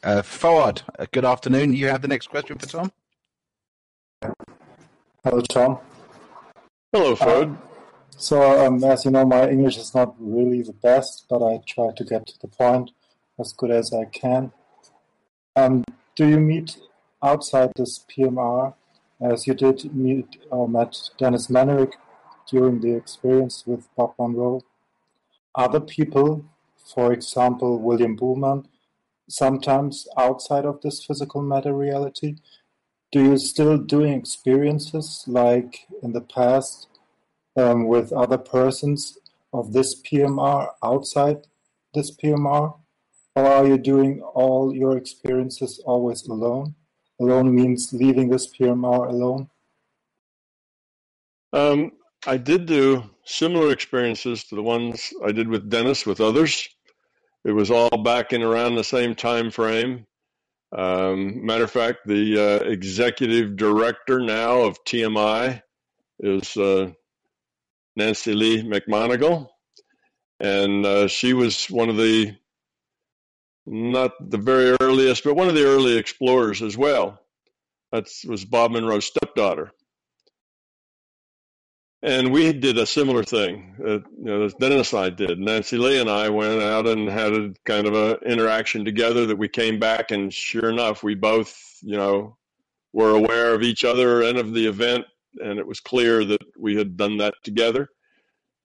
Uh, Fawad, uh, good afternoon. You have the next question for Tom? Hello, Tom. Hello, Fawad. Uh, so, um, as you know, my English is not really the best, but I try to get to the point as good as I can. Um, do you meet outside this PMR, as you did meet or met Dennis Mennerich during the experience with Bob Monroe? Other people, for example, William Buhlman, sometimes outside of this physical matter reality, do you still doing experiences like in the past um, with other persons of this PMR outside this PMR? Or are you doing all your experiences always alone? Alone means leaving this PMR alone? Um, I did do similar experiences to the ones I did with Dennis with others. It was all back in around the same time frame. Um, matter of fact, the uh, executive director now of TMI is uh, Nancy Lee McMoneagle, and uh, she was one of the not the very earliest, but one of the early explorers as well. That was Bob Monroe's stepdaughter. And we did a similar thing. Uh, you know, Dennis and I did. Nancy Lee and I went out and had a kind of an interaction together that we came back, and sure enough, we both, you know, were aware of each other and of the event, and it was clear that we had done that together.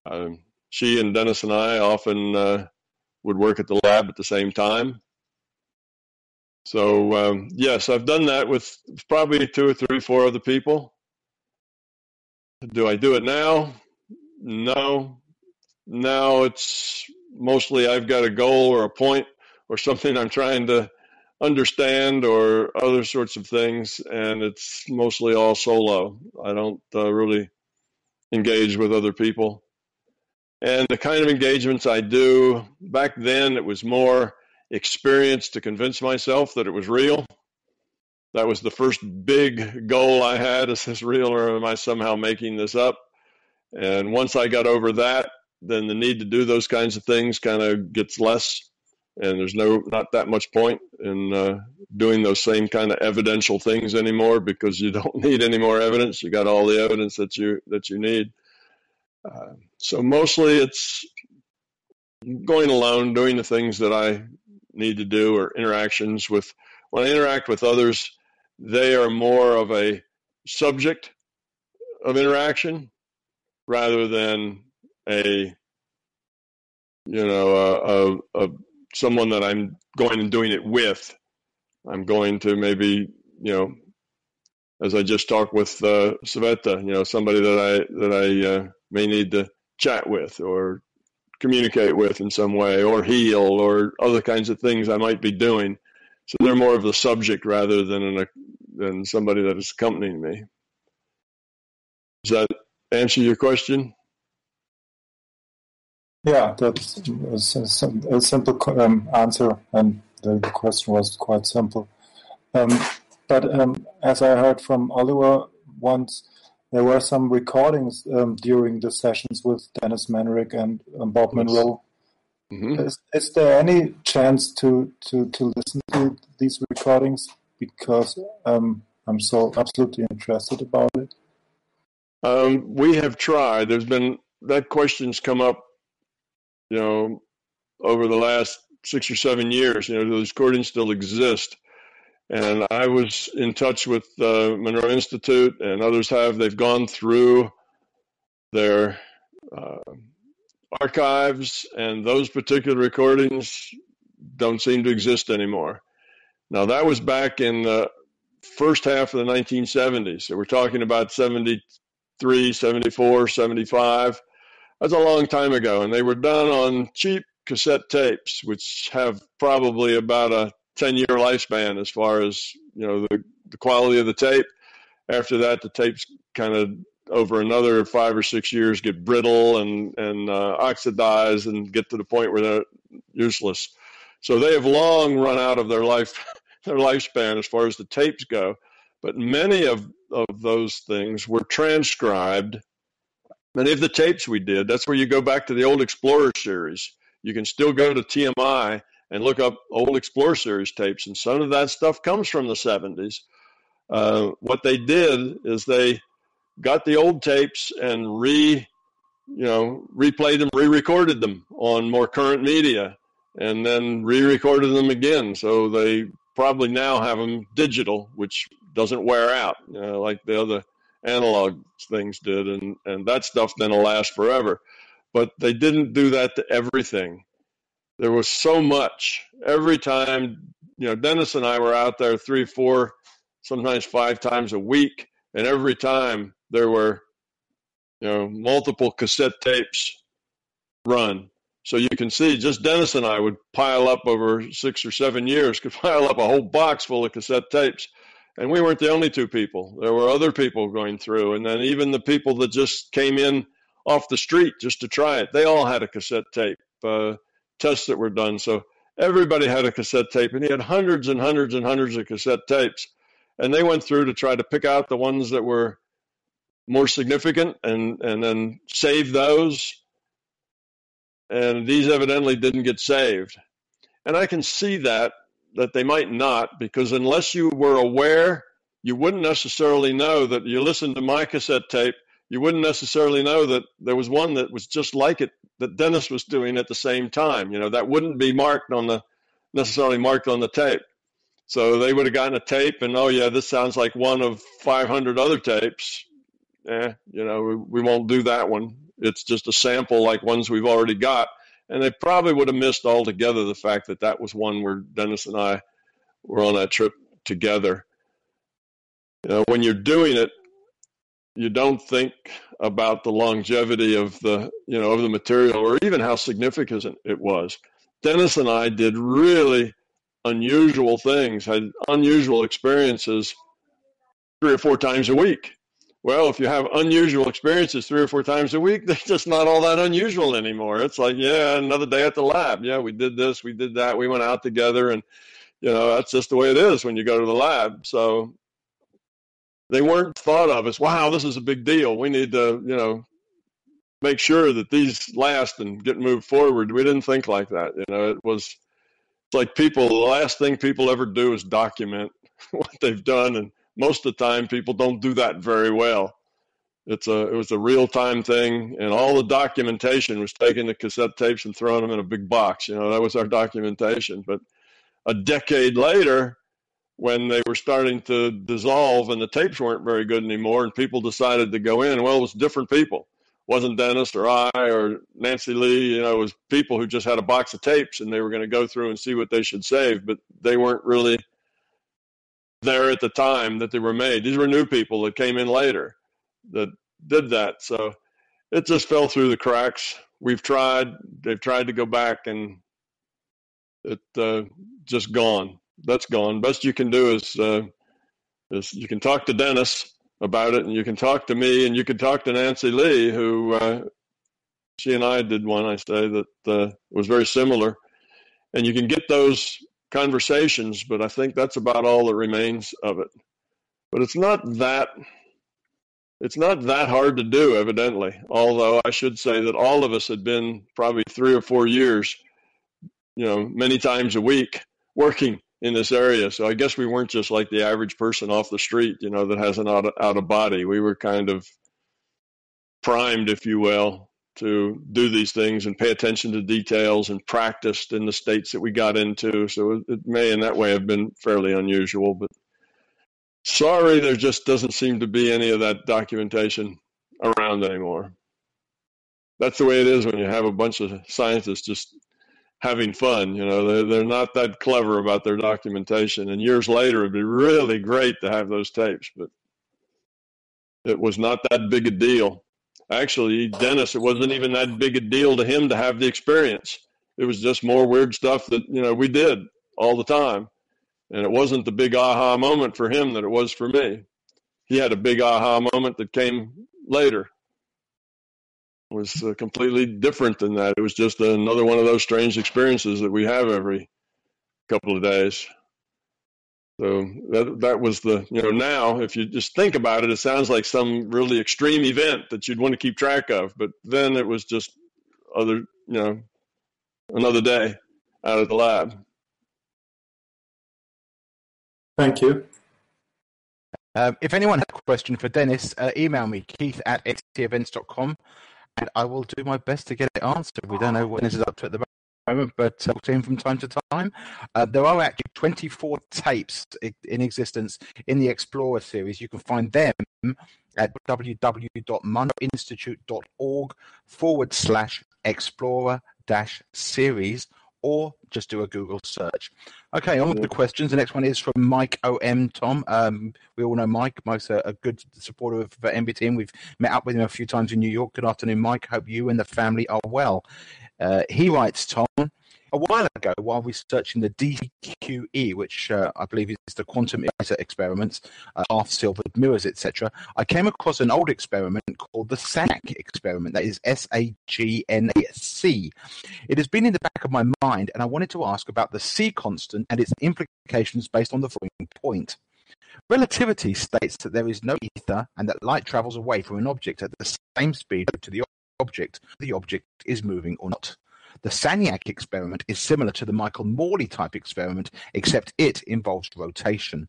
Um, she and Dennis and I often uh, would work at the lab at the same time. So um, yes, I've done that with probably two or three, four other people. Do I do it now? No. Now it's mostly I've got a goal or a point or something I'm trying to understand or other sorts of things, and it's mostly all solo. I don't uh, really engage with other people. And the kind of engagements I do, back then it was more experience to convince myself that it was real. That was the first big goal I had is this real or am I somehow making this up? And once I got over that, then the need to do those kinds of things kind of gets less and there's no not that much point in uh, doing those same kind of evidential things anymore because you don't need any more evidence you got all the evidence that you that you need uh, so mostly it's going alone, doing the things that I need to do, or interactions with. When I interact with others, they are more of a subject of interaction rather than a you know a, a, a someone that I'm going and doing it with. I'm going to maybe you know as I just talked with uh, Sveta, you know somebody that I that I uh, may need to chat with or communicate with in some way or heal or other kinds of things I might be doing. So they're more of the subject rather than an, than somebody that is accompanying me. Does that answer your question? Yeah, that's a, simple um, answer, and the question was quite simple. Um, but um, as I heard from Oliver once, there were some recordings um, during the sessions with Dennis Mennerich and um, Bob yes. Monroe. Mm-hmm. Is, is, there any chance to, to, to listen to these recordings? Because um, I'm so absolutely interested about it. Um, we have tried. There's been that question's come up, you know, over the last six or seven years. You know, do those recordings still exist. And I was in touch with the Monroe Institute, and others have. They've gone through their uh, archives, and those particular recordings don't seem to exist anymore. Now, that was back in the first half of the 1970s. So we're talking about 73, 74, 75. That's a long time ago, and they were done on cheap cassette tapes, which have probably about a 10 year lifespan as far as you know the, the quality of the tape after that the tapes kind of over another five or six years get brittle and and uh, oxidize and get to the point where they're useless. So they have long run out of their life their lifespan as far as the tapes go. But many of of those things were transcribed. Many of the tapes we did that's where you go back to the old explorer series. You can still go to tmi and look up old Explorer Series tapes, and some of that stuff comes from the 70s. Uh, what they did is they got the old tapes and re, you know, replayed them, re-recorded them on more current media, and then re-recorded them again. So they probably now have them digital, which doesn't wear out you know, like the other analog things did, and and that stuff then will last forever. But they didn't do that to everything there was so much every time you know dennis and i were out there three four sometimes five times a week and every time there were you know multiple cassette tapes run so you can see just dennis and i would pile up over six or seven years could pile up a whole box full of cassette tapes and we weren't the only two people there were other people going through and then even the people that just came in off the street just to try it they all had a cassette tape uh, tests that were done. So everybody had a cassette tape, and he had hundreds and hundreds and hundreds of cassette tapes. And they went through to try to pick out the ones that were more significant and, and then save those. And these evidently didn't get saved. And I can see that, that they might not, because unless you were aware, you wouldn't necessarily know that you listened to my cassette tape you wouldn't necessarily know that there was one that was just like it that Dennis was doing at the same time. You know, that wouldn't be marked on the necessarily marked on the tape. So they would have gotten a tape and oh yeah, this sounds like one of 500 other tapes. Eh, you know, we, we won't do that one. It's just a sample like ones we've already got. And they probably would have missed altogether the fact that that was one where Dennis and I were on that trip together. You know, when you're doing it, you don't think about the longevity of the you know of the material or even how significant it was. Dennis and I did really unusual things, had unusual experiences three or four times a week. Well, if you have unusual experiences three or four times a week, they're just not all that unusual anymore. It's like, yeah, another day at the lab. Yeah, we did this, we did that, we went out together, and you know that's just the way it is when you go to the lab. So they weren't thought of as wow this is a big deal we need to you know make sure that these last and get moved forward we didn't think like that you know it was like people the last thing people ever do is document what they've done and most of the time people don't do that very well. It's a it was a real time thing and all the documentation was taking the cassette tapes and throwing them in a big box you know that was our documentation. But a decade later when they were starting to dissolve and the tapes weren't very good anymore and people decided to go in well it was different people wasn't dennis or i or nancy lee you know it was people who just had a box of tapes and they were going to go through and see what they should save but they weren't really there at the time that they were made. These were new people that came in later that did that so it just fell through the cracks. We've tried they've tried to go back and it uh, just gone. That's gone. Best you can do is uh, is you can talk to Dennis about it, and you can talk to me, and you can talk to Nancy Lee, who uh, she and I did one. I say that uh, was very similar, and you can get those conversations. But I think that's about all that remains of it. But it's not that. It's not that hard to do, evidently. Although I should say that all of us had been probably three or four years, you know, many times a week working in this area. So I guess we weren't just like the average person off the street, you know, that has an out of, out of body. We were kind of primed, if you will, to do these things and pay attention to details and practiced in the states that we got into. So it may, in that way, have been fairly unusual. But sorry, there just doesn't seem to be any of that documentation around anymore. That's the way it is when you have a bunch of scientists just having fun. You know, they're, they're not that clever about their documentation. And years later, it'd be really great to have those tapes, but it was not that big a deal. Actually, Dennis, it wasn't even that big a deal to him to have the experience. It was just more weird stuff that, you know, we did all the time. And it wasn't the big aha moment for him that it was for me. He had a big aha moment that came later was uh, completely different than that. It was just another one of those strange experiences that we have every couple of days. So that that was the you know now if you just think about it, it sounds like some really extreme event that you'd want to keep track of. But then it was just other you know another day out of the lab. Thank you. Um, if anyone has a question for Dennis, uh, email me, keith at xtevents.com, and I will do my best to get it answered. We don't know what this is up to at the moment, but uh, to him from time to time. Uh, there are actually 24 tapes in existence in the Explorer series. You can find them at www.monroeinstitute.org forward slash explorer dash series or just do a Google search. Okay, on with the questions. The next one is from Mike OM Tom. Um, we all know Mike. Mike's a, a good supporter of uh, MBT, and we've met up with him a few times in New York. Good afternoon, Mike. Hope you and the family are well. Uh, he writes, Tom, a while ago, while researching the DQE, which uh, I believe is the quantum eraser experiments, uh, half silvered mirrors, etc., I came across an old experiment called the SAGNAC experiment. That is S A G N A C. It has been in the back of my mind, and I wanted to ask about the C constant and its implications based on the following point. Relativity states that there is no ether and that light travels away from an object at the same speed to the object. The object is moving or not. The Sagnac experiment is similar to the Michelson-Morley type experiment, except it involves rotation.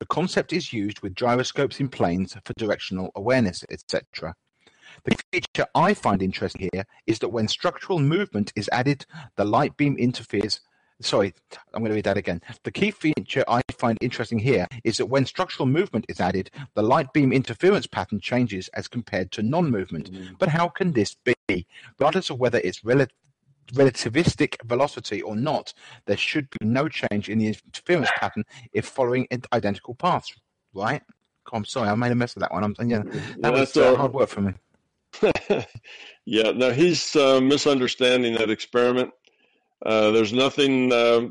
The concept is used with gyroscopes in planes for directional awareness, etc. The feature I find interesting here is that when structural movement is added, the light beam interferes. Sorry, I'm going to read that again. The key feature I find interesting here is that when structural movement is added, the light beam interference pattern changes as compared to non movement. Mm-hmm. But how can this be? Regardless of whether it's relative relativistic velocity or not, there should be no change in the interference pattern if following identical paths, right? Oh, I'm sorry, I made a mess of that one. I'm, yeah, that yeah, was uh, hard work for me. yeah, no, he's uh, misunderstanding that experiment. Uh, there's nothing uh,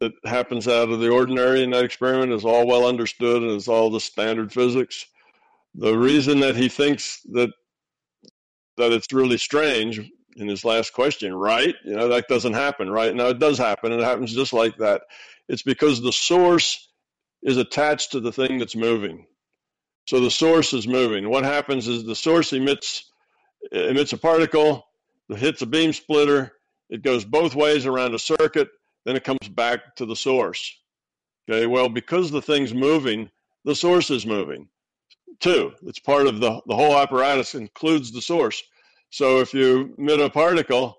that happens out of the ordinary in that experiment. It's all well understood and it's all the standard physics. The reason that he thinks that that it's really strange in his last question, right? You know, that doesn't happen, right? Now it does happen, and it happens just like that. It's because the source is attached to the thing that's moving. So the source is moving. What happens is the source emits emits a particle, that hits a beam splitter, it goes both ways around a circuit, then it comes back to the source. Okay, well, because the thing's moving, the source is moving too. It's part of the, the whole apparatus includes the source. So if you emit a particle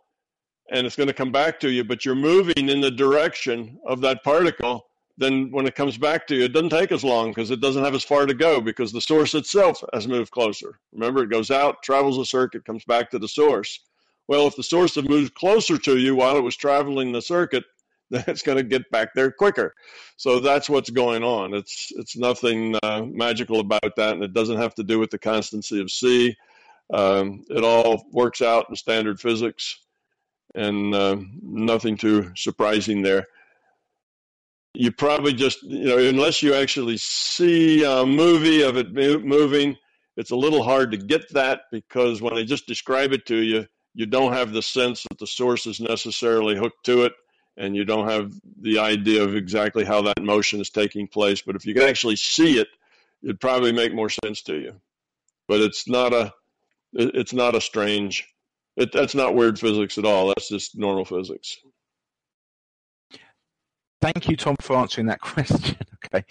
and it's going to come back to you, but you're moving in the direction of that particle, then when it comes back to you, it doesn't take as long because it doesn't have as far to go because the source itself has moved closer. Remember, it goes out, travels a circuit, comes back to the source. Well, if the source had moved closer to you while it was traveling the circuit, then it's going to get back there quicker. So that's what's going on. It's it's nothing uh, magical about that, and it doesn't have to do with the constancy of C. Um, it all works out in standard physics, and uh, nothing too surprising there. You probably just, you know, unless you actually see a movie of it moving, it's a little hard to get that because when they just describe it to you, you don't have the sense that the source is necessarily hooked to it, and you don't have the idea of exactly how that motion is taking place. But if you can actually see it, it'd probably make more sense to you. But it's not a it, it's not a strange. It, that's not weird physics at all. That's just normal physics. Thank you, Tom, for answering that question. okay,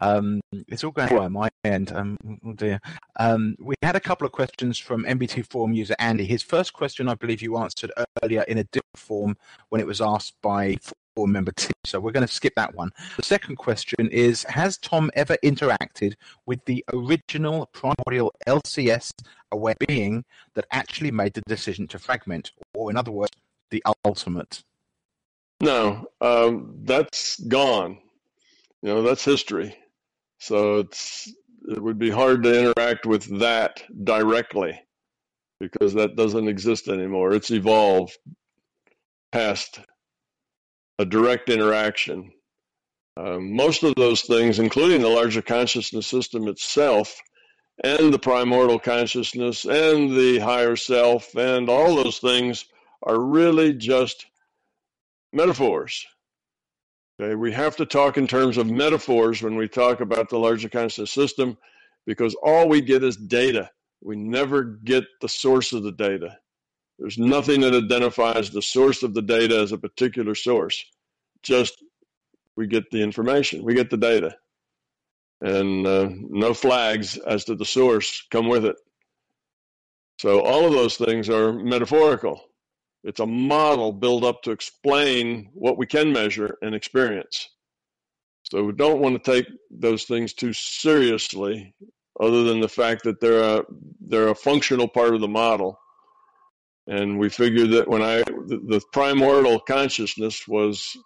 um, it's all going well my end. Um, oh dear. Um, we had a couple of questions from MBT forum user Andy. His first question, I believe, you answered earlier in a different form when it was asked by member Tim. So we're going to skip that one. The second question is: Has Tom ever interacted with the original primordial LCS aware being that actually made the decision to fragment, or in other words, the ultimate? No, um, that's gone. You know, that's history. So it's it would be hard to interact with that directly because that doesn't exist anymore. It's evolved past a direct interaction. Um, most of those things, including the larger consciousness system itself, and the primordial consciousness, and the higher self, and all those things, are really just metaphors. Okay, we have to talk in terms of metaphors when we talk about the larger consciousness system because all we get is data. We never get the source of the data. There's nothing that identifies the source of the data as a particular source. Just we get the information, we get the data, and uh, no flags as to the source come with it. So all of those things are metaphorical. It's a model built up to explain what we can measure and experience. So we don't want to take those things too seriously, other than the fact that they're a they're a functional part of the model. And we figured that when I the, the primordial consciousness was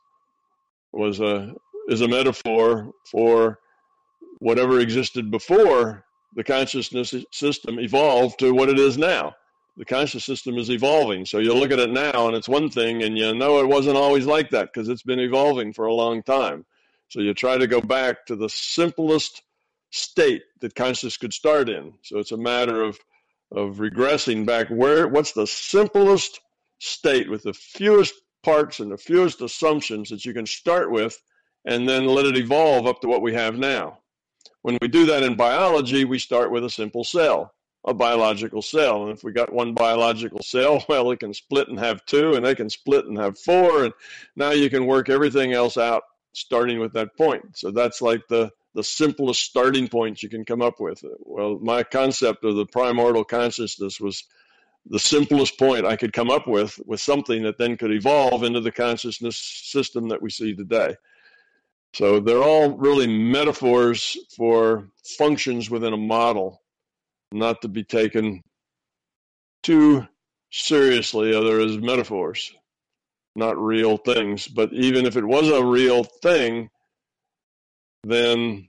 was a is a metaphor for whatever existed before the consciousness system evolved to what it is now. The conscious system is evolving. So you look at it now and it's one thing, and you know it wasn't always like that because it's been evolving for a long time. So you try to go back to the simplest state that consciousness could start in. So it's a matter of of regressing back where what's the simplest state with the fewest parts and the fewest assumptions that you can start with and then let it evolve up to what we have now. When we do that in biology, we start with a simple cell, a biological cell. And if we got one biological cell, well, it can split and have two, and they can split and have four. And now you can work everything else out starting with that point. So that's like the the simplest starting point you can come up with. Well, my concept of the primordial consciousness was the simplest point I could come up with, with something that then could evolve into the consciousness system that we see today. So they're all really metaphors for functions within a model, not to be taken too seriously, other as metaphors not real things. But even if it was a real thing, then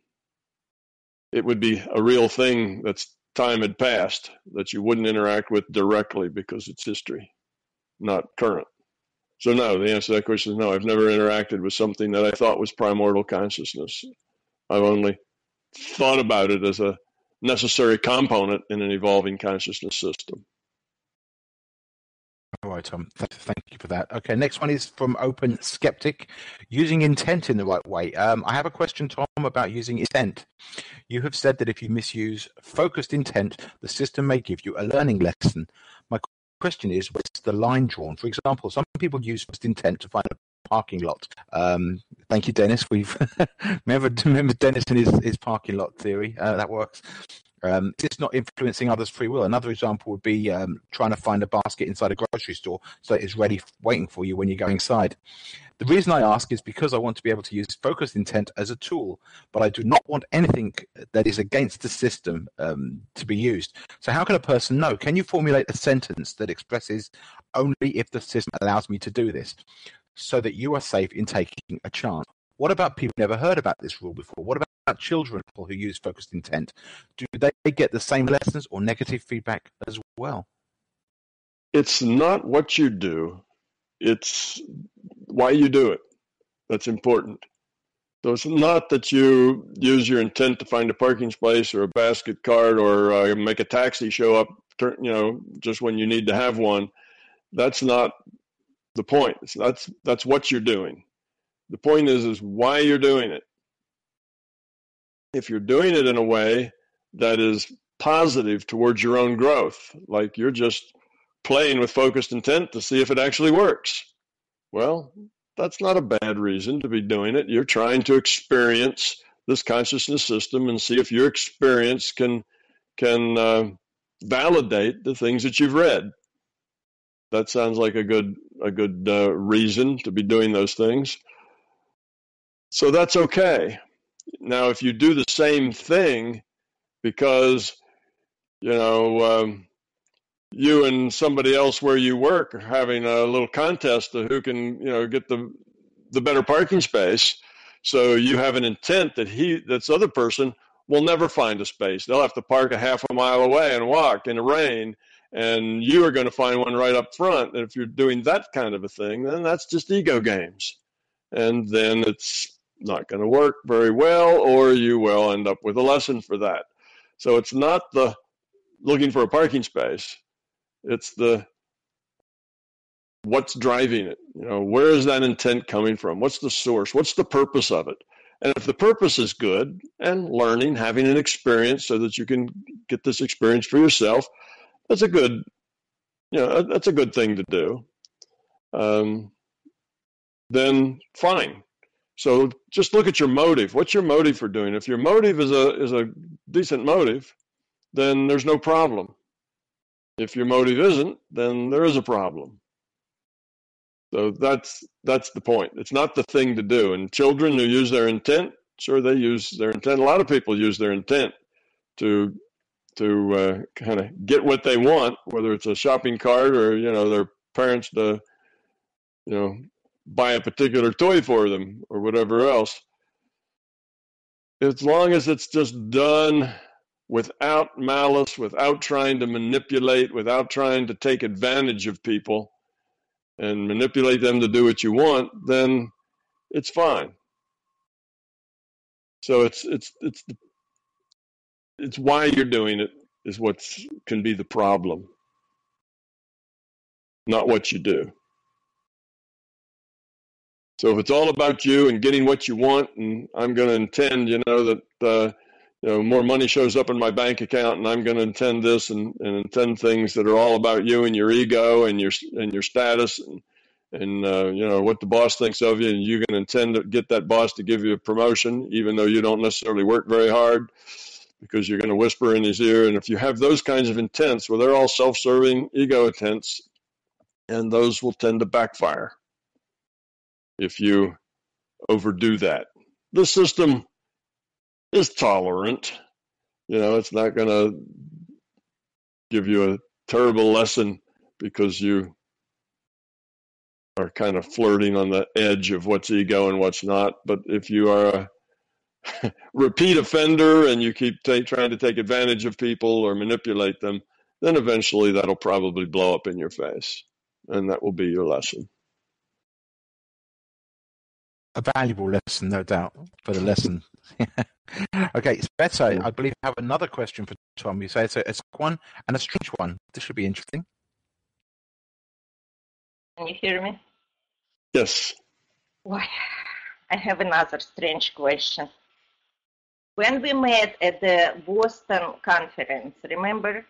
it would be a real thing that's time had passed that you wouldn't interact with directly because it's history, not current. So, no, the answer to that question is no. I've never interacted with something that I thought was primordial consciousness. I've only thought about it as a necessary component in an evolving consciousness system. Right, Tom. Thank you for that. Okay, next one is from Open Skeptic. Using intent in the right way. Um, I have a question, Tom, about using intent. You have said that if you misuse focused intent, the system may give you a learning lesson. My question is, where's the line drawn? For example, some people use focused intent to find a parking lot. Um, thank you, Dennis. We've remember, remember Dennis and his, his parking lot theory. Uh, that works. Um, it's not influencing others' free will. Another example would be um, trying to find a basket inside a grocery store so it's ready waiting for you when you go inside. The reason I ask is because I want to be able to use focused intent as a tool, but I do not want anything that is against the system um, to be used. So, how can a person know? Can you formulate a sentence that expresses only if the system allows me to do this so that you are safe in taking a chance? What about people who never heard about this rule before? What about children who use focused intent? Do they get the same lessons or negative feedback as well? It's not what you do, it's why you do it. That's important. So it's not that you use your intent to find a parking space or a basket cart or uh, make a taxi show up, you know, just when you need to have one. That's not the point. That's that's what you're doing. The point is, is why you're doing it. If you're doing it in a way that is positive towards your own growth, like you're just playing with focused intent to see if it actually works, well, that's not a bad reason to be doing it. You're trying to experience this consciousness system and see if your experience can can uh, validate the things that you've read. That sounds like a good a good uh, reason to be doing those things. So that's okay. Now, if you do the same thing because, you know, um, you and somebody else where you work are having a little contest of who can, you know, get the the better parking space. So you have an intent that he, this other person, will never find a space. They'll have to park a half a mile away and walk in the rain, and you are going to find one right up front. And if you're doing that kind of a thing, then that's just ego games, and then it's not going to work very well, or you will end up with a lesson for that. So it's not the looking for a parking space, it's the what's driving it. You know, where is that intent coming from? What's the source? What's the purpose of it? And if the purpose is good and learning, having an experience so that you can get this experience for yourself, that's a good you know, that's a good thing to do. Um, then fine. So just look at your motive. What's your motive for doing? If your motive is a is a decent motive, then there's no problem. If your motive isn't, then there is a problem. So that's that's the point. It's not the thing to do. And children who use their intent, sure they use their intent. A lot of people use their intent to to uh, kind of get what they want, whether it's a shopping cart or you know their parents to you know buy a particular toy for them or whatever else. As long as it's just done without malice, without trying to manipulate, without trying to take advantage of people and manipulate them to do what you want, then it's fine. So it's it's it's it's why you're doing it is what can be the problem, not what you do. So if it's all about you and getting what you want, and I'm going to intend, you know, that uh, you know more money shows up in my bank account, and I'm going to intend this and, and intend things that are all about you and your ego and your and your status and and uh, you know what the boss thinks of you, and you can intend to get that boss to give you a promotion, even though you don't necessarily work very hard, because you're going to whisper in his ear. And if you have those kinds of intents, well, they're all self-serving ego intents, and those will tend to backfire if you overdo that. The system is tolerant. You know, it's not going to give you a terrible lesson because you are kind of flirting on the edge of what's ego and what's not. But if you are a repeat offender and you keep t- trying to take advantage of people or manipulate them, then eventually that'll probably blow up in your face. And that will be your lesson a valuable lesson, no doubt, for the lesson. okay, Beto, I believe I have another question for Tom. You say it's a, it's one and a strange one. This should be interesting. Can you hear me? Yes. Why? I have another strange question. When we met at the Boston conference, remember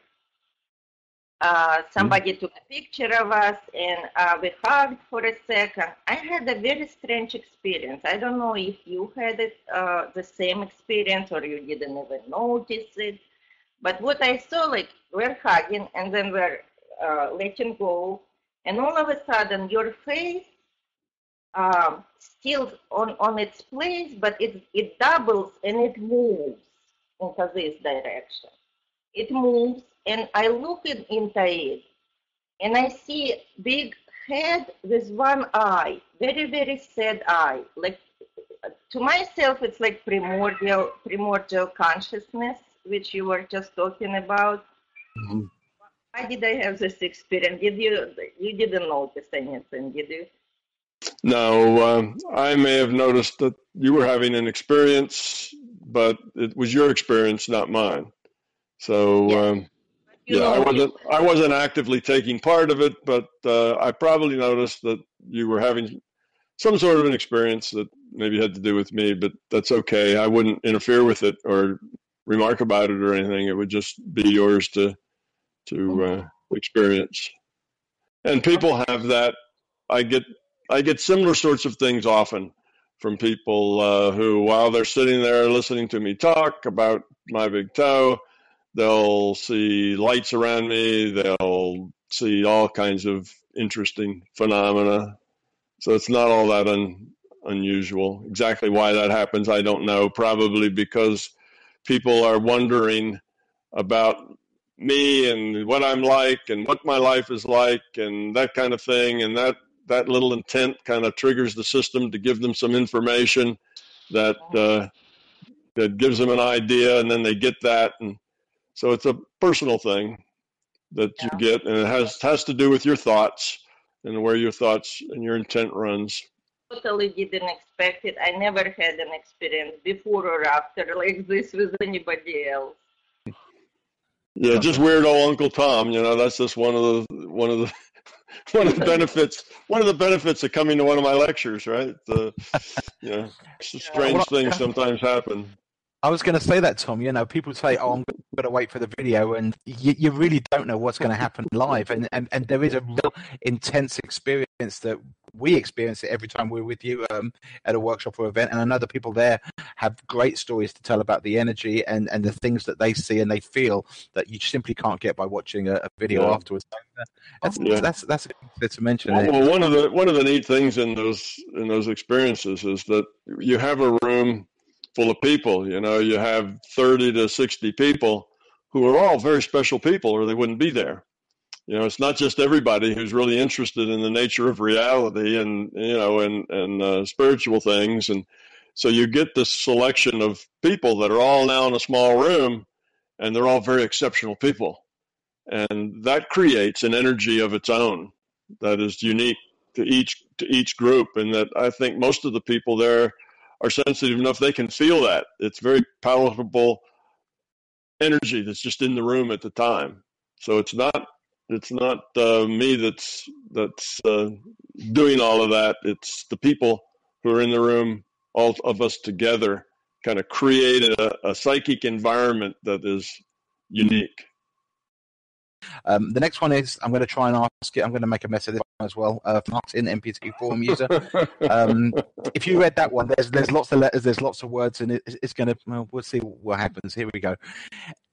uh, somebody mm-hmm. took a picture of us and uh, we hugged for a second. I had a very strange experience. I don't know if you had it, uh, the same experience or you didn't even notice it. But what I saw, like, we're hugging and then we're uh, letting go, and all of a sudden your face um, still on, on its place, but it, it doubles and it moves into this direction. It moves and I look in, into it and I see big head with one eye, very, very sad eye. Like to myself, it's like primordial, primordial consciousness, which you were just talking about. Mm-hmm. Why did I have this experience? Did you, you didn't notice anything, did you? No, um, I may have noticed that you were having an experience, but it was your experience, not mine. So, yeah. um, yeah, I wasn't I wasn't actively taking part of it, but uh, I probably noticed that you were having some sort of an experience that maybe had to do with me, but that's okay. I wouldn't interfere with it or remark about it or anything. It would just be yours to to uh, experience. And people have that. I get I get similar sorts of things often from people uh, who, while they're sitting there listening to me talk about my big toe, They'll see lights around me. They'll see all kinds of interesting phenomena. So it's not all that un, unusual. Exactly why that happens, I don't know. Probably because people are wondering about me and what I'm like and what my life is like and that kind of thing. And that, that little intent kind of triggers the system to give them some information that, uh, that gives them an idea and then they get that and so it's a personal thing that yeah. you get, and it has has to do with your thoughts and where your thoughts and your intent runs. Totally didn't expect it. I never had an experience before or after like this with anybody else. Yeah, just weird old Uncle Tom. You know, that's just one of the one of the one of the benefits one of the benefits of coming to one of my lectures, right? The you know, strange things sometimes happen. I was going to say that, Tom. You know, people say, "Oh, I'm going to wait for the video," and you, you really don't know what's going to happen live. And, and and there is a real intense experience that we experience it every time we're with you um, at a workshop or event. And I know the people there have great stories to tell about the energy and and the things that they see and they feel that you simply can't get by watching a, a video yeah. afterwards. That's, yeah. that's that's that's to mention. Well, well, one of the one of the neat things in those in those experiences is that you have a room full of people. You know, you have 30 to 60 people who are all very special people, or they wouldn't be there. You know, it's not just everybody who's really interested in the nature of reality and you know and and uh, spiritual things, and so you get this selection of people that are all now in a small room, and they're all very exceptional people, and that creates an energy of its own that is unique to each to each group, and that I think most of the people there are sensitive enough they can feel that. It's very palatable energy that's just in the room at the time. So it's not it's not uh, me that's that's uh, doing all of that. It's the people who are in the room, all of us together, kind of create a, a psychic environment that is unique. Um, the next one is I'm going to try and ask it. I'm going to make a mess of this one as well. Uh, in MBT forum user. Um, if you read that one, there's there's lots of letters, there's lots of words, and it, it's going to. Well, we'll see what happens. Here we go.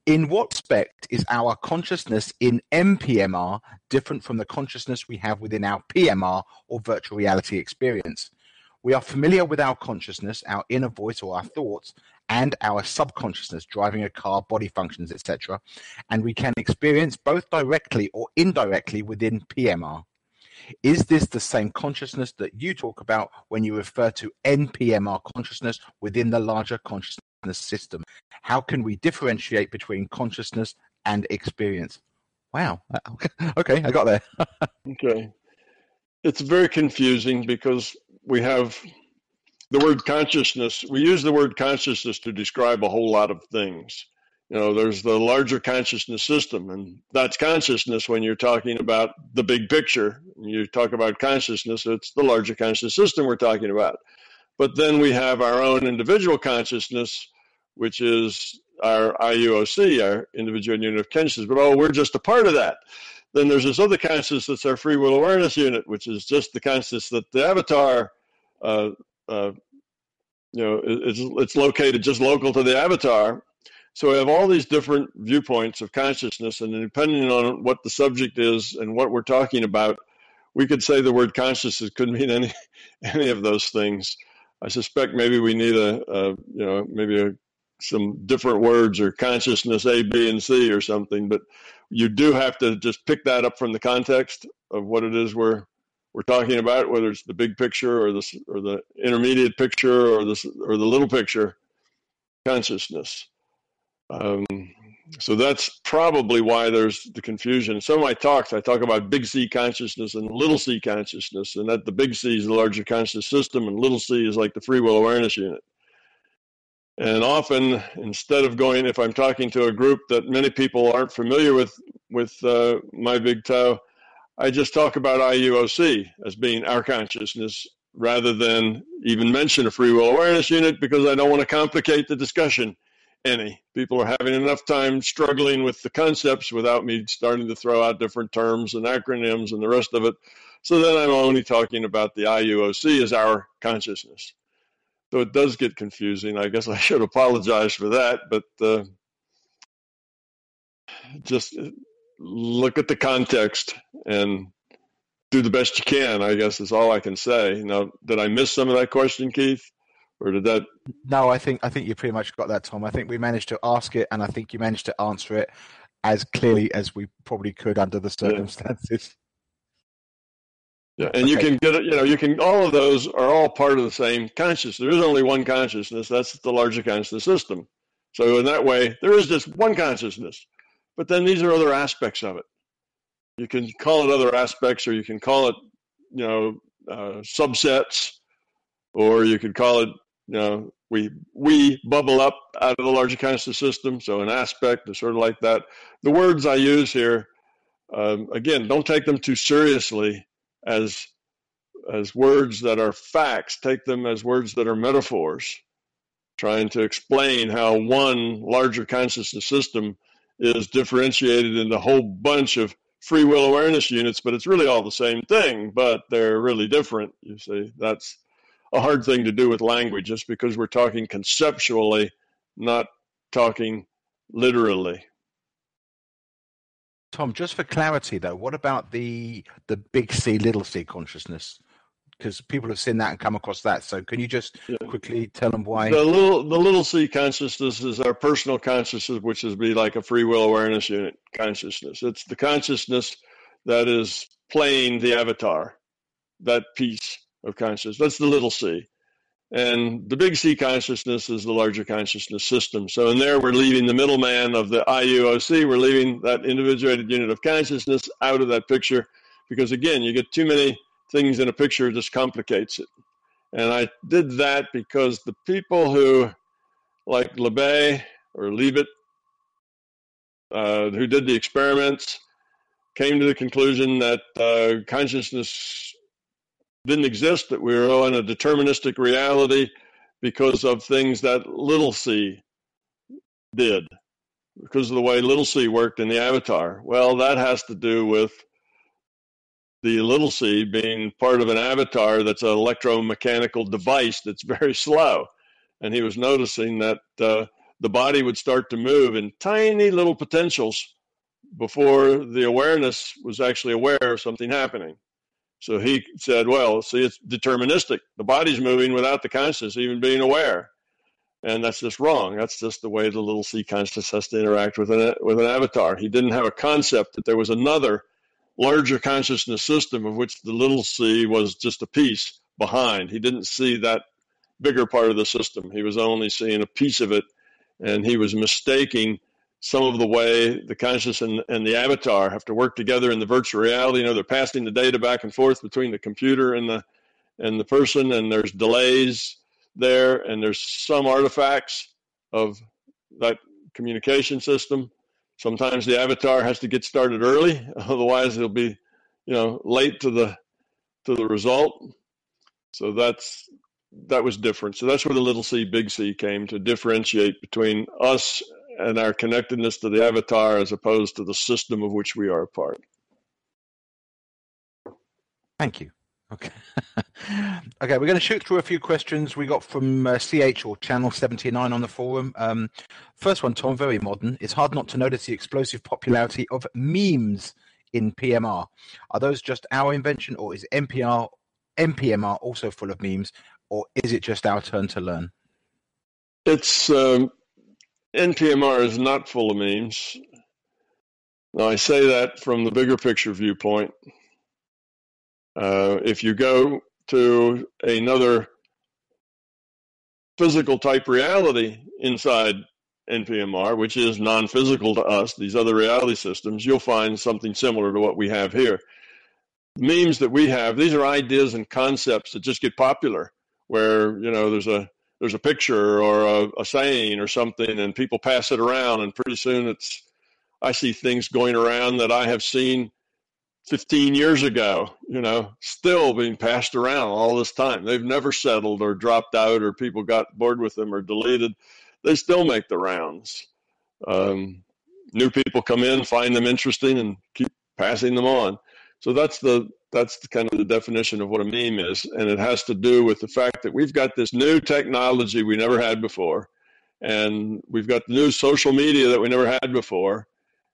In what respect is our consciousness in NPMR different from the consciousness we have within our PMR or virtual reality experience? We are familiar with our consciousness, our inner voice or our thoughts, and our subconsciousness driving a car, body functions, etc. And we can experience both directly or indirectly within PMR. Is this the same consciousness that you talk about when you refer to NPMR consciousness within the larger consciousness system? How can we differentiate between consciousness and experience? Wow. Okay, I got there. okay. It's very confusing because we have the word consciousness, we use the word consciousness to describe a whole lot of things. You know, there's the larger consciousness system, and that's consciousness when you're talking about the big picture. You talk about consciousness, it's the larger consciousness system we're talking about. But then we have our own individual consciousness, which is our IUOC, our individual unit of consciousness. But oh, we're just a part of that. Then there's this other consciousness that's our free will awareness unit, which is just the consciousness that the avatar uh, uh, you know, it's it's located just local to the avatar. So we have all these different viewpoints of consciousness, and depending on what the subject is and what we're talking about, we could say the word consciousness could mean any any of those things. I suspect maybe we need a, a you know maybe a, some different words or consciousness A, B, and C or something, but you do have to just pick that up from the context of what it is we're we're talking about, whether it's the big picture or the or the intermediate picture or this or the little picture, consciousness. Um, so that's probably why there's the confusion. In some of my talks, I talk about big C consciousness and little C consciousness, and that the big C is the larger conscious system, and little C is like the free will awareness unit. And often, instead of going, if I'm talking to a group that many people aren't familiar with with uh, my big toe, I just talk about IUOC as being our consciousness rather than even mention a free will awareness unit because I don't want to complicate the discussion any. People are having enough time struggling with the concepts without me starting to throw out different terms and acronyms and the rest of it. So then I'm only talking about the IUOC as our consciousness. So it does get confusing. I guess I should apologize for that, but uh, just look at the context and do the best you can. I guess is all I can say. Now, did I miss some of that question, Keith? Or did that? No, I think I think you pretty much got that, Tom. I think we managed to ask it, and I think you managed to answer it as clearly as we probably could under the circumstances. Yeah, and okay. you can get it. You know, you can. All of those are all part of the same consciousness. There is only one consciousness. That's the larger consciousness system. So in that way, there is just one consciousness. But then these are other aspects of it. You can call it other aspects, or you can call it, you know, uh, subsets, or you could call it, you know, we we bubble up out of the larger consciousness system. So an aspect is sort of like that. The words I use here, um, again, don't take them too seriously as as words that are facts. Take them as words that are metaphors. trying to explain how one larger consciousness system is differentiated into a whole bunch of free will awareness units, but it's really all the same thing, but they're really different. You see, that's a hard thing to do with language just because we're talking conceptually, not talking literally. Tom, just for clarity though, what about the the big C, little c consciousness? Because people have seen that and come across that. So can you just yeah. quickly tell them why? The little the little c consciousness is our personal consciousness, which is be like a free will awareness unit consciousness. It's the consciousness that is playing the avatar, that piece of consciousness. That's the little c. And the big C consciousness is the larger consciousness system. So in there, we're leaving the middleman of the IUOC. We're leaving that individuated unit of consciousness out of that picture because, again, you get too many things in a picture, it just complicates it. And I did that because the people who, like Libet or Leavitt, uh, who did the experiments, came to the conclusion that uh, consciousness didn't exist, that we were in a deterministic reality because of things that little c did, because of the way little c worked in the avatar. Well, that has to do with the little c being part of an avatar that's an electromechanical device that's very slow. And he was noticing that uh, the body would start to move in tiny little potentials before the awareness was actually aware of something happening. So he said, well, see, it's deterministic. The body's moving without the consciousness even being aware. And that's just wrong. That's just the way the little c consciousness has to interact with an, with an avatar. He didn't have a concept that there was another larger consciousness system of which the little c was just a piece behind. He didn't see that bigger part of the system. He was only seeing a piece of it, and he was mistaking some of the way the conscious and, and the avatar have to work together in the virtual reality. You know, they're passing the data back and forth between the computer and the and the person, and there's delays there, and there's some artifacts of that communication system. Sometimes the avatar has to get started early, otherwise he'll be, you know, late to the to the result. So that's that was different. So that's where the little c, big C came to differentiate between us and our connectedness to the avatar as opposed to the system of which we are a part. Thank you. Okay. okay, we're going to shoot through a few questions we got from uh, CH or Channel 79 on the forum. Um, first one, Tom, very modern. It's hard not to notice the explosive popularity of memes in PMR. Are those just our invention, or is NPR, NPMR also full of memes, or is it just our turn to learn? It's um, NPMR is not full of memes. Now, I say that from the bigger picture viewpoint. Uh, if you go to another physical type reality inside NPMR, which is non physical to us, these other reality systems, you'll find something similar to what we have here. Memes that we have, these are ideas and concepts that just get popular, where, you know, there's a there's a picture or a, a saying or something, and people pass it around, and pretty soon it's I see things going around that I have seen 15 years ago, you know, still being passed around all this time. They've never settled or dropped out or people got bored with them or deleted. They still make the rounds. Um, new people come in, find them interesting, and keep passing them on. So that's the that's kind of the definition of what a meme is, and it has to do with the fact that we've got this new technology we never had before, and we've got the new social media that we never had before,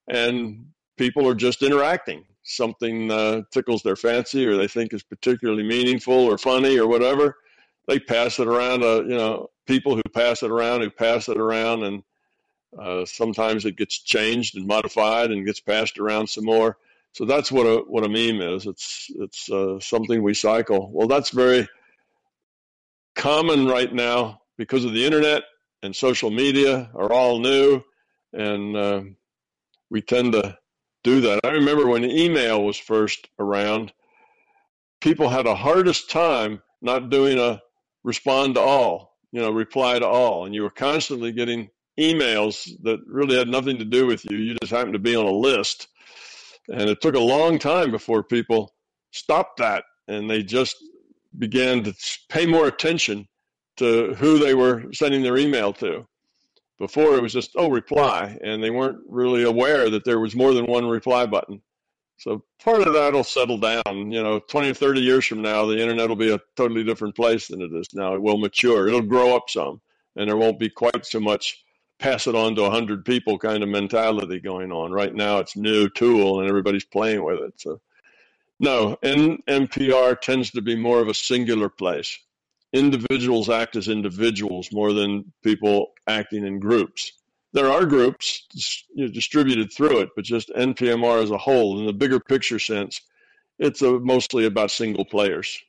and people are just interacting. Something uh, tickles their fancy, or they think is particularly meaningful or funny or whatever. They pass it around. Uh, you know, people who pass it around, who pass it around, and uh, sometimes it gets changed and modified and gets passed around some more so that's what a what a meme is. It's it's uh, something we cycle. Well, that's very common right now because of the internet and social media are all new, and uh, we tend to do that. I remember when email was first around, people had a hardest time not doing a respond to all, you know, reply to all, and you were constantly getting emails that really had nothing to do with you. You just happened to be on a list and it took a long time before people stopped that and they just began to pay more attention to who they were sending their email to. Before it was just, oh, reply, and they weren't really aware that there was more than one reply button. So part of that will settle down. You know, 20 or 30 years from now, the internet will be a totally different place than it is now. It will mature. It'll grow up some, and there won't be quite so much pass it on to 100 people kind of mentality going on. Right now, it's new tool, and everybody's playing with it. So, no, NPR tends to be more of a singular place. Individuals act as individuals more than people acting in groups there are groups you know, distributed through it, but just NPMR as a whole, in the bigger picture sense, it's a, mostly about single players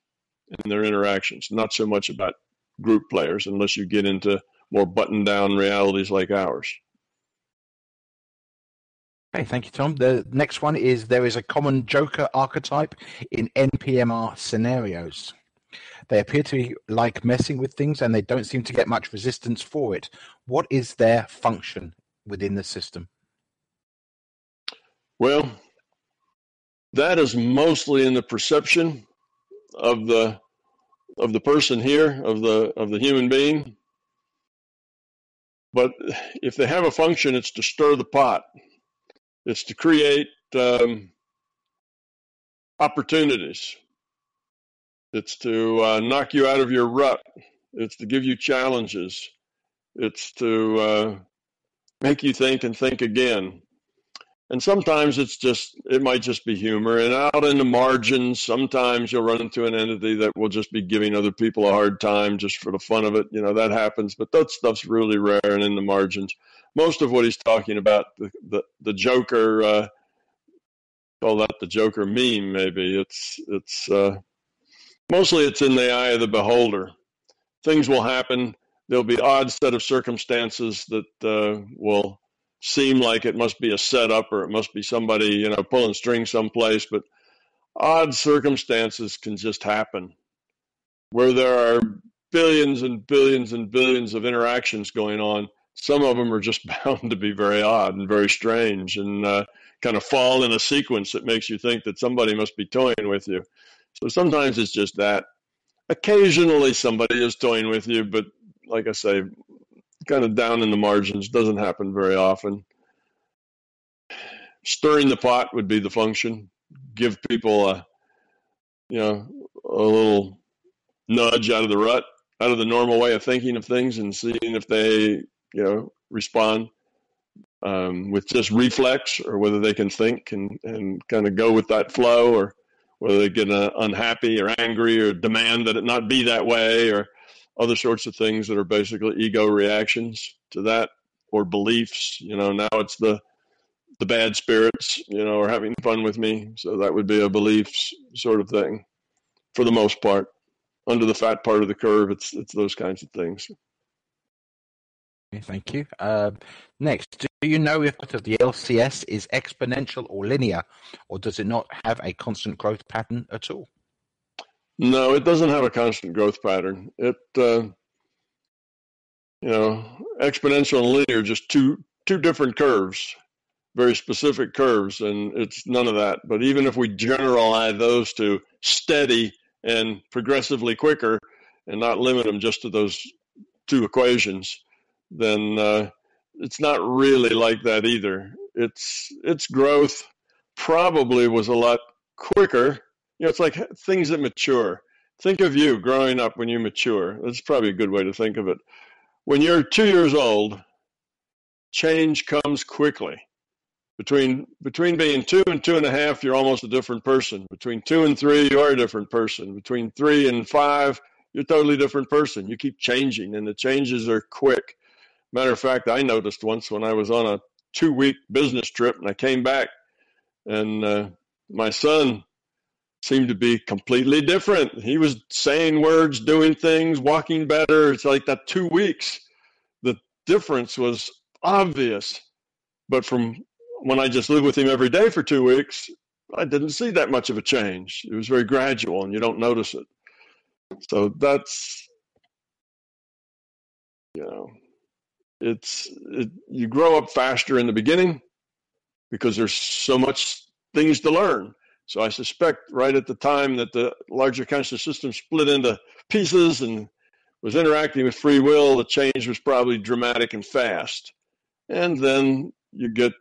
and their interactions, not so much about group players, unless you get into more button down realities like ours. Okay, thank you, Tom. The next one is there is a common Joker archetype in NPMR scenarios. They appear to be like messing with things and they don't seem to get much resistance for it. What is their function within the system? Well, that is mostly in the perception of the of the person here, of the of the human being. But if they have a function, it's to stir the pot. It's to create um, opportunities. It's to uh, knock you out of your rut. It's to give you challenges. It's to uh, make you think and think again. And sometimes it's just, it might just be humor. And out in the margins, sometimes you'll run into an entity that will just be giving other people a hard time just for the fun of it. You know, that happens, but that stuff's really rare and in the margins. Most of what he's talking about, the, the, the Joker, uh, call that the Joker meme, maybe. It's, it's, uh, Mostly it's in the eye of the beholder. Things will happen. There'll be odd set of circumstances that uh, will seem like it must be a setup or it must be somebody, you know, pulling strings someplace, but odd circumstances can just happen where there are billions and billions and billions of interactions going on. Some of them are just bound to be very odd and very strange and uh, kind of fall in a sequence that makes you think that somebody must be toying with you. So sometimes it's just that. Occasionally somebody is toying with you, but like I say, kind of down in the margins doesn't happen very often. Stirring the pot would be the function. Give people a, you know, a little nudge out of the rut, out of the normal way of thinking of things, and seeing if they, you know, respond um, with just reflex or whether they can think and, and kind of go with that flow or whether they get uh, unhappy or angry or demand that it not be that way or other sorts of things that are basically ego reactions to that or beliefs. You know, now it's the the bad spirits, you know, are having fun with me. So that would be a beliefs sort of thing for the most part. Under the fat part of the curve, it's it's those kinds of things. Thank you. Uh, next, do you know if the LCS is exponential or linear, or does it not have a constant growth pattern at all? No, it doesn't have a constant growth pattern. It, uh, you know, exponential and linear just two two different curves, very specific curves, and it's none of that. But even if we generalize those to steady and progressively quicker, and not limit them just to those two equations, then uh, it's not really like that either. Its its growth probably was a lot quicker. Know, it's like things that mature. Think of you growing up when you mature. That's probably a good way to think of it. When you're two years old, change comes quickly. Between between being two and two and a half, you're almost a different person. Between two and three, you are a different person. Between three and five, you're a totally different person. You keep changing, and the changes are quick. Matter of fact, I noticed once when I was on a two week business trip and I came back, and uh, my son seemed to be completely different. He was saying words, doing things, walking better. It's like that two weeks, the difference was obvious. But from when I just lived with him every day for two weeks, I didn't see that much of a change. It was very gradual and you don't notice it. So that's, you know, it's it, you grow up faster in the beginning because there's so much things to learn. So I suspect right at the time that the larger conscious system split into pieces and was interacting with free will, the change was probably dramatic and fast. And then you get,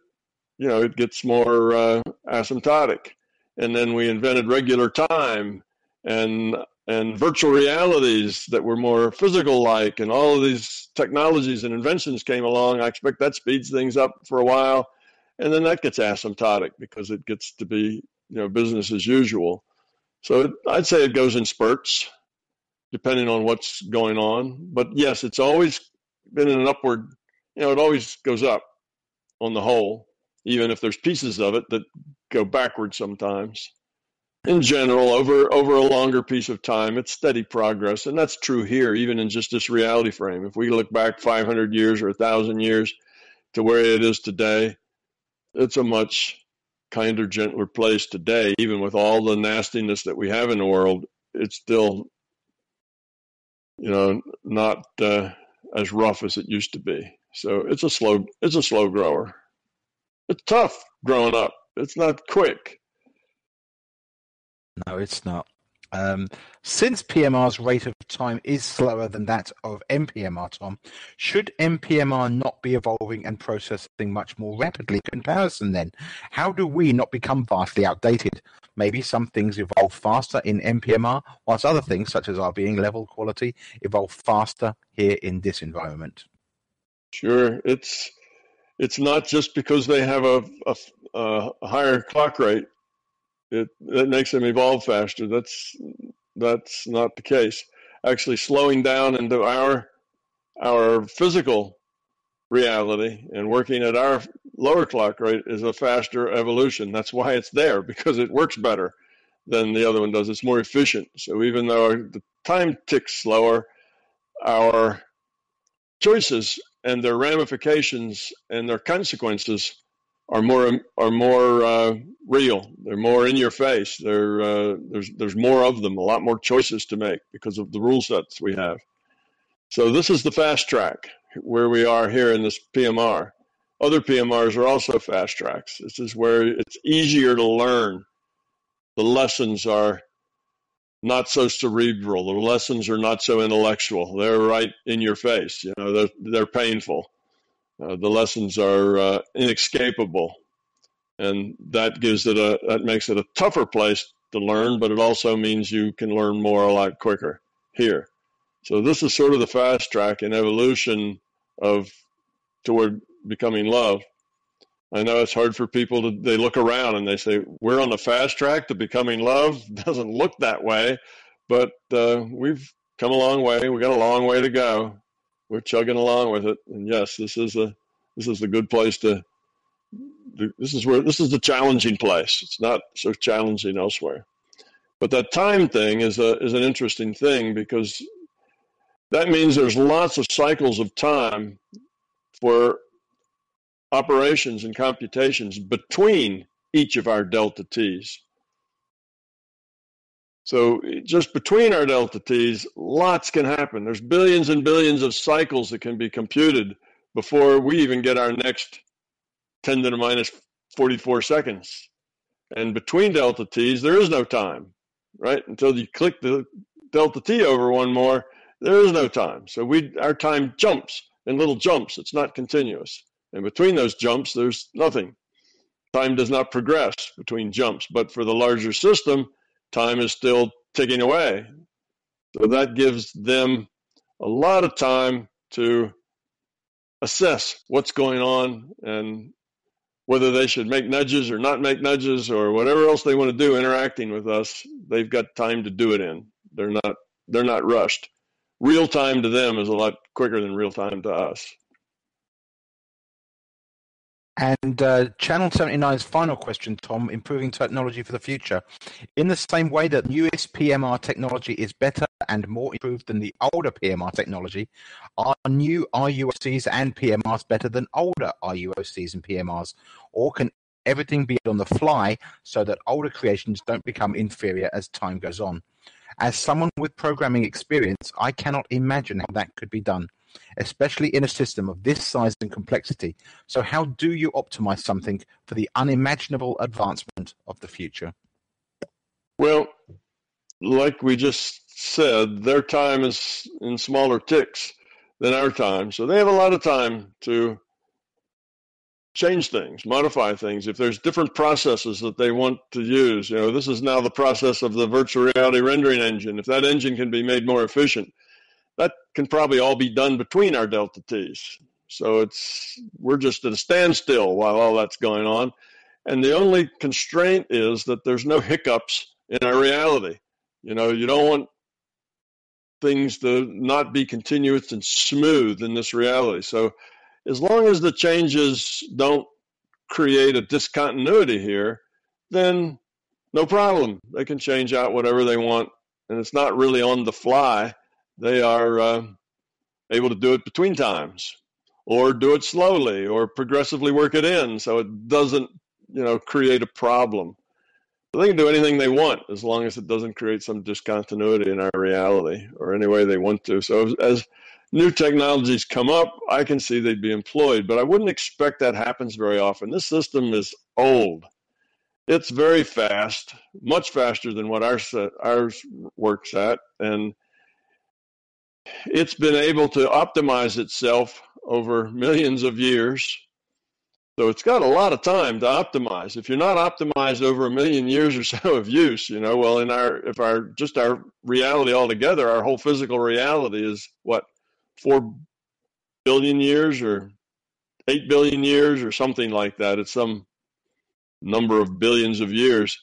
you know, it gets more uh, asymptotic. And then we invented regular time and and virtual realities that were more physical like and all of these technologies and inventions came along i expect that speeds things up for a while and then that gets asymptotic because it gets to be you know business as usual. So it, i'd say it goes in spurts depending on what's going on. But yes it's always been in an upward you know it always goes up on the whole even if there's pieces of it that go backward sometimes. In general over over a longer piece of time it's steady progress and that's true here even in just this reality frame. If we look back 500 years or 1000 years to where it is today it's a much kinder gentler place today even with all the nastiness that we have in the world it's still you know not uh, as rough as it used to be. So it's a slow it's a slow grower. It's tough growing up. It's not quick. No, it's not. Um, since PMR's rate of time is slower than that of NPMR, Tom, should NPMR not be evolving and processing much more rapidly in comparison then? How do we not become vastly outdated? Maybe some things evolve faster in NPMR, whilst other things, such as our being level quality, evolve faster here in this environment. Sure. It's it's not just because they have a, a, a higher clock rate it that makes them evolve faster. That's that's not the case. Actually, slowing down into our our physical reality and working at our lower clock rate is a faster evolution. That's why it's there because it works better than the other one does. It's more efficient. So even though the time ticks slower, our choices and their ramifications and their consequences are more are more uh, real. They're more in your face. They're, uh, there's there's more of them. A lot more choices to make because of the rule sets we have. So this is the fast track where we are here in this PMR. Other PMRs are also fast tracks. This is where it's easier to learn. The lessons are not so cerebral. The lessons are not so intellectual. They're right in your face. You know, they're, they're painful. Uh, the lessons are uh, inescapable, and that gives it a that makes it a tougher place to learn, but it also means you can learn more a lot quicker here. So this is sort of the fast track in evolution of toward becoming love. I know it's hard for people to they look around and they say we're on the fast track to becoming love. Doesn't look that way, but uh, we've come a long way. We got a long way to go, we're chugging along with it. And yes, this is a this is a good place to. This is where this is the challenging place. It's not so challenging elsewhere. But that time thing is a is an interesting thing because that means there's lots of cycles of time for operations and computations between each of our delta t's. So just between our delta t's, lots can happen. There's billions and billions of cycles that can be computed before we even get our next 10 to the minus 44 seconds. And between delta t's, there is no time, right? Until you click the delta t over one more, there is no time. So we our time jumps in little jumps. It's not continuous. And between those jumps, there's nothing. Time does not progress between jumps. But for the larger system, time is still ticking away. So that gives them a lot of time to assess what's going on and whether they should make nudges or not make nudges or whatever else they want to do interacting with us they've got time to do it in. They're not they're not rushed. Real time to them is a lot quicker than real time to us and uh, Channel 79's final question, Tom, improving technology for the future. In the same way that newest PMR technology is better and more improved than the older PMR technology, are new IUOCs and PMRs better than older IUOCs and PMRs? Or can everything be on the fly so that older creations don't become inferior as time goes on? As someone with programming experience, I cannot imagine how that could be done especially in a system of this size and complexity. So, how do you optimize something for the unimaginable advancement of the future? Well, like we just said, their time is in smaller ticks than our time. So they have a lot of time to change things, modify things. If there's different processes that they want to use, you know, this is now the process of the virtual reality rendering engine. If that engine can be made more efficient, can probably all be done between our delta t's. So it's we're just at a standstill while all that's going on. And the only constraint is that there's no hiccups in our reality. You know, you don't want things to not be continuous and smooth in this reality. So as long as the changes don't create a discontinuity here, then no problem. They can change out whatever they want, and it's not really on the fly. They are uh, able to do it between times, or do it slowly, or progressively work it in, so it doesn't, you know, create a problem. They can do anything they want as long as it doesn't create some discontinuity in our reality or any way they want to. So as new technologies come up, I can see they'd be employed, but I wouldn't expect that happens very often. This system is old. It's very fast, much faster than what ours, ours works at, and it's been able to optimize itself over millions of years. So it's got a lot of time to optimize. If you're not optimized over a million years or so of use, you know, well, in our if our just our reality altogether, our whole physical reality is what four billion years or eight billion years or something like that. It's some number of billions of years.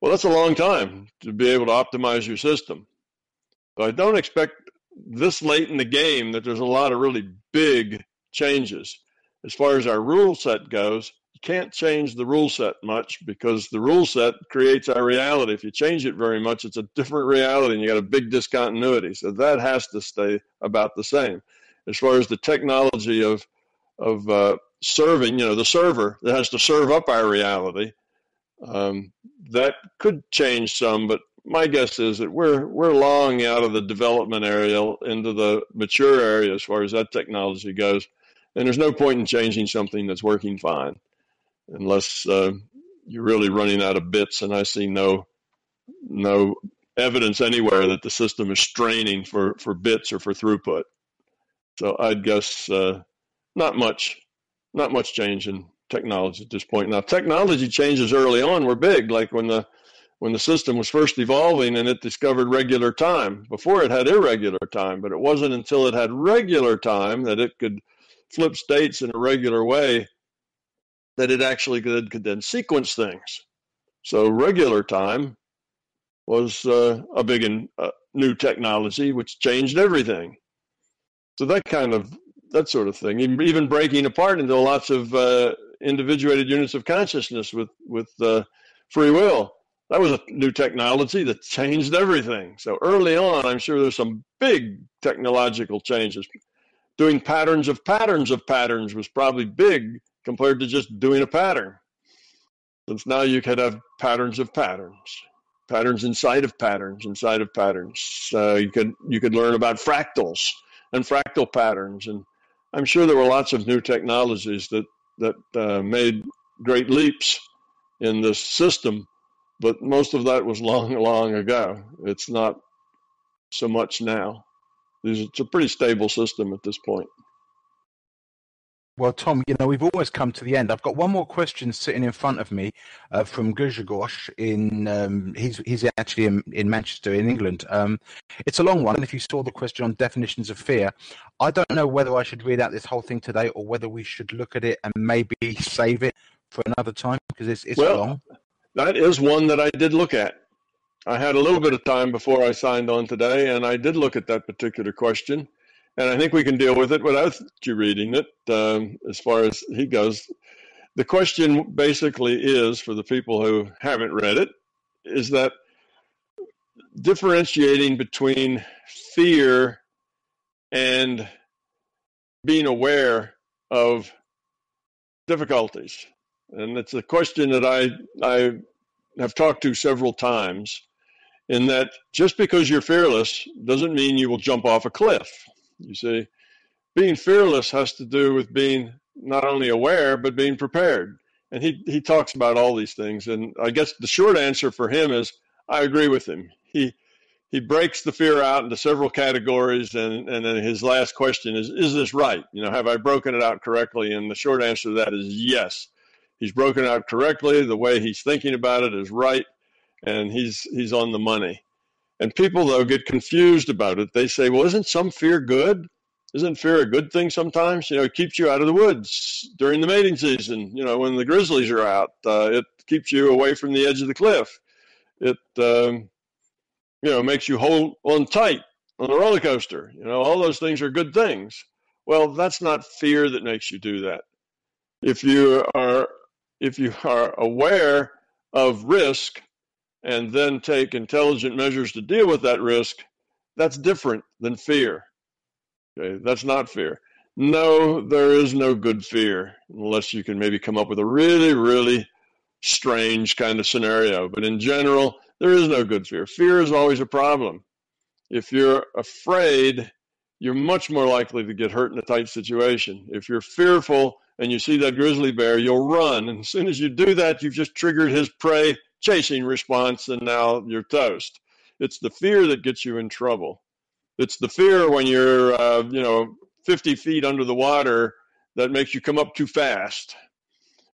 Well, that's a long time to be able to optimize your system. So I don't expect this late in the game that there's a lot of really big changes. As far as our rule set goes, you can't change the rule set much because the rule set creates our reality. If you change it very much, it's a different reality and you got a big discontinuity. So that has to stay about the same. As far as the technology of of uh, serving, you know, the server that has to serve up our reality, um, that could change some. But my guess is that we're we're long out of the development area into the mature area as far as that technology goes, and there's no point in changing something that's working fine unless uh, you're really running out of bits. And I see no no evidence anywhere that the system is straining for for bits or for throughput. So I'd guess uh, not much, not much change in technology at this point. Now technology changes early on were big, like when the when the system was first evolving and it discovered regular time. Before it had irregular time, but it wasn't until it had regular time that it could flip states in a regular way that it actually could, could then sequence things. So regular time was uh, a big and uh, new technology, which changed everything. So that kind of that sort of thing, even breaking apart into lots of uh, individuated units of consciousness with with uh, free will. That was a new technology that changed everything. So early on, I'm sure there's some big technological changes. Doing patterns of patterns of patterns was probably big compared to just doing a pattern. Since now you could have patterns of patterns, patterns inside of patterns, inside of patterns. Uh, you could you could learn about fractals and fractal patterns, and I'm sure there were lots of new technologies that that uh, made great leaps in this system, but most of that was long, long ago. It's not so much now. It's a pretty stable system at this point. Well, Tom, you know, we've almost come to the end. I've got one more question sitting in front of me uh, from Grzegorz in, um, he's, he's actually in, in Manchester in England. Um, it's a long one. And if you saw the question on definitions of fear, I don't know whether I should read out this whole thing today or whether we should look at it and maybe save it for another time because it's, it's well, long. That is one that I did look at. I had a little bit of time before I signed on today, and I did look at that particular question and I think we can deal with it without you reading it. Um, as far as he goes, the question basically is for the people who haven't read it is that differentiating between fear and being aware of difficulties. And it's a question that I, I have talked to several times in that just because you're fearless doesn't mean you will jump off a cliff. You see, being fearless has to do with being not only aware but being prepared. And he he talks about all these things. And I guess the short answer for him is I agree with him. He he breaks the fear out into several categories, and and then his last question is, "Is this right? You know, have I broken it out correctly?" And the short answer to that is yes. He's broken out correctly. The way he's thinking about it is right, and he's he's on the money. And people though get confused about it. They say, "Well, isn't some fear good? Isn't fear a good thing sometimes? You know, it keeps you out of the woods during the mating season. You know, when the grizzlies are out, uh, it keeps you away from the edge of the cliff. It um, you know, makes you hold on tight on a roller coaster. You know, all those things are good things. Well, that's not fear that makes you do that. If you are if you are aware of risk and then take intelligent measures to deal with that risk, that's different than fear. Okay, that's not fear. No, there is no good fear unless you can maybe come up with a really, really strange kind of scenario. But in general, there is no good fear. Fear is always a problem. If you're afraid, you're much more likely to get hurt in a tight situation. If you're fearful and you see that grizzly bear, you'll run. And as soon as you do that, you've just triggered his prey chasing response, and now you're toast. It's the fear that gets you in trouble. It's the fear when you're, uh, you know, 50 feet under the water that makes you come up too fast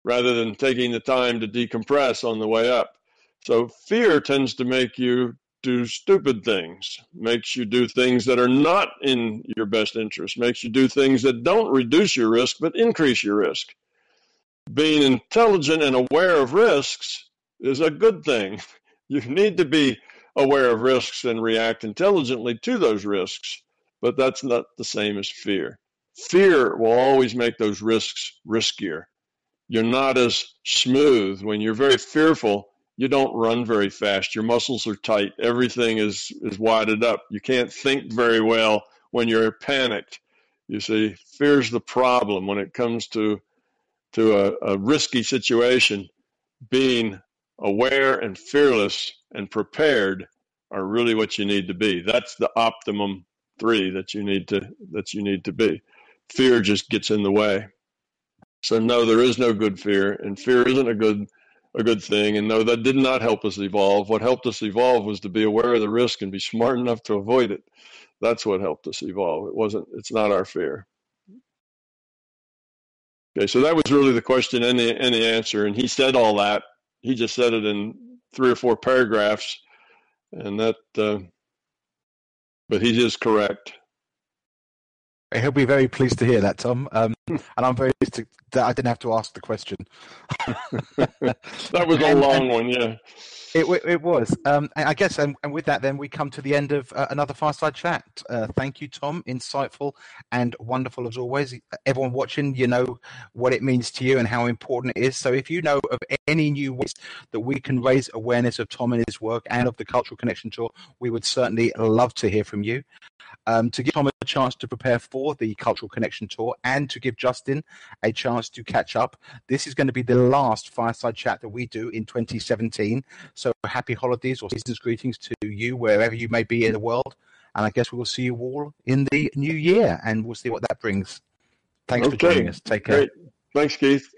rather than taking the time to decompress on the way up. So fear tends to make you do stupid things, makes you do things that are not in your best interest, makes you do things that don't reduce your risk but increase your risk. Being intelligent and aware of risks is a good thing. You need to be aware of risks and react intelligently to those risks, but that's not the same as fear. Fear will always make those risks riskier. You're not as smooth when you're very fearful you don't run very fast. Your muscles are tight. Everything is, is wadded up. You can't think very well when you're panicked. You see, fear's the problem when it comes to to a, a risky situation. Being aware and fearless and prepared are really what you need to be. That's the optimum three that you need to that you need to be. Fear just gets in the way. So no, there is no good fear, and fear isn't a good a good thing. And no, that did not help us evolve. What helped us evolve was to be aware of the risk and be smart enough to avoid it. That's what helped us evolve. It wasn't, it's not our fear. Okay, so that was really the question and the, and the answer. And he said all that. He just said it in three or four paragraphs. And that, uh, but he is correct. He'll be very pleased to hear that, Tom. Um, and I'm very to, that I didn't have to ask the question. that was a long one, yeah. It, it was. Um, I guess, and, and, with that, then we come to the end of uh, another fireside chat. Uh, thank you, Tom. Insightful and wonderful as always. Everyone watching, you know what it means to you and how important it is. So, if you know of any new ways that we can raise awareness of Tom and his work and of the Cultural Connection Tour, we would certainly love to hear from you. Um, to give Tom a chance to prepare for the Cultural Connection Tour and to give Justin a chance to catch up, this is going to be the last fireside chat that we do in 2017. So happy holidays or season's greetings to you wherever you may be in the world. And I guess we will see you all in the new year and we'll see what that brings. Thanks okay. for joining us. Take care. Great. Thanks, Keith.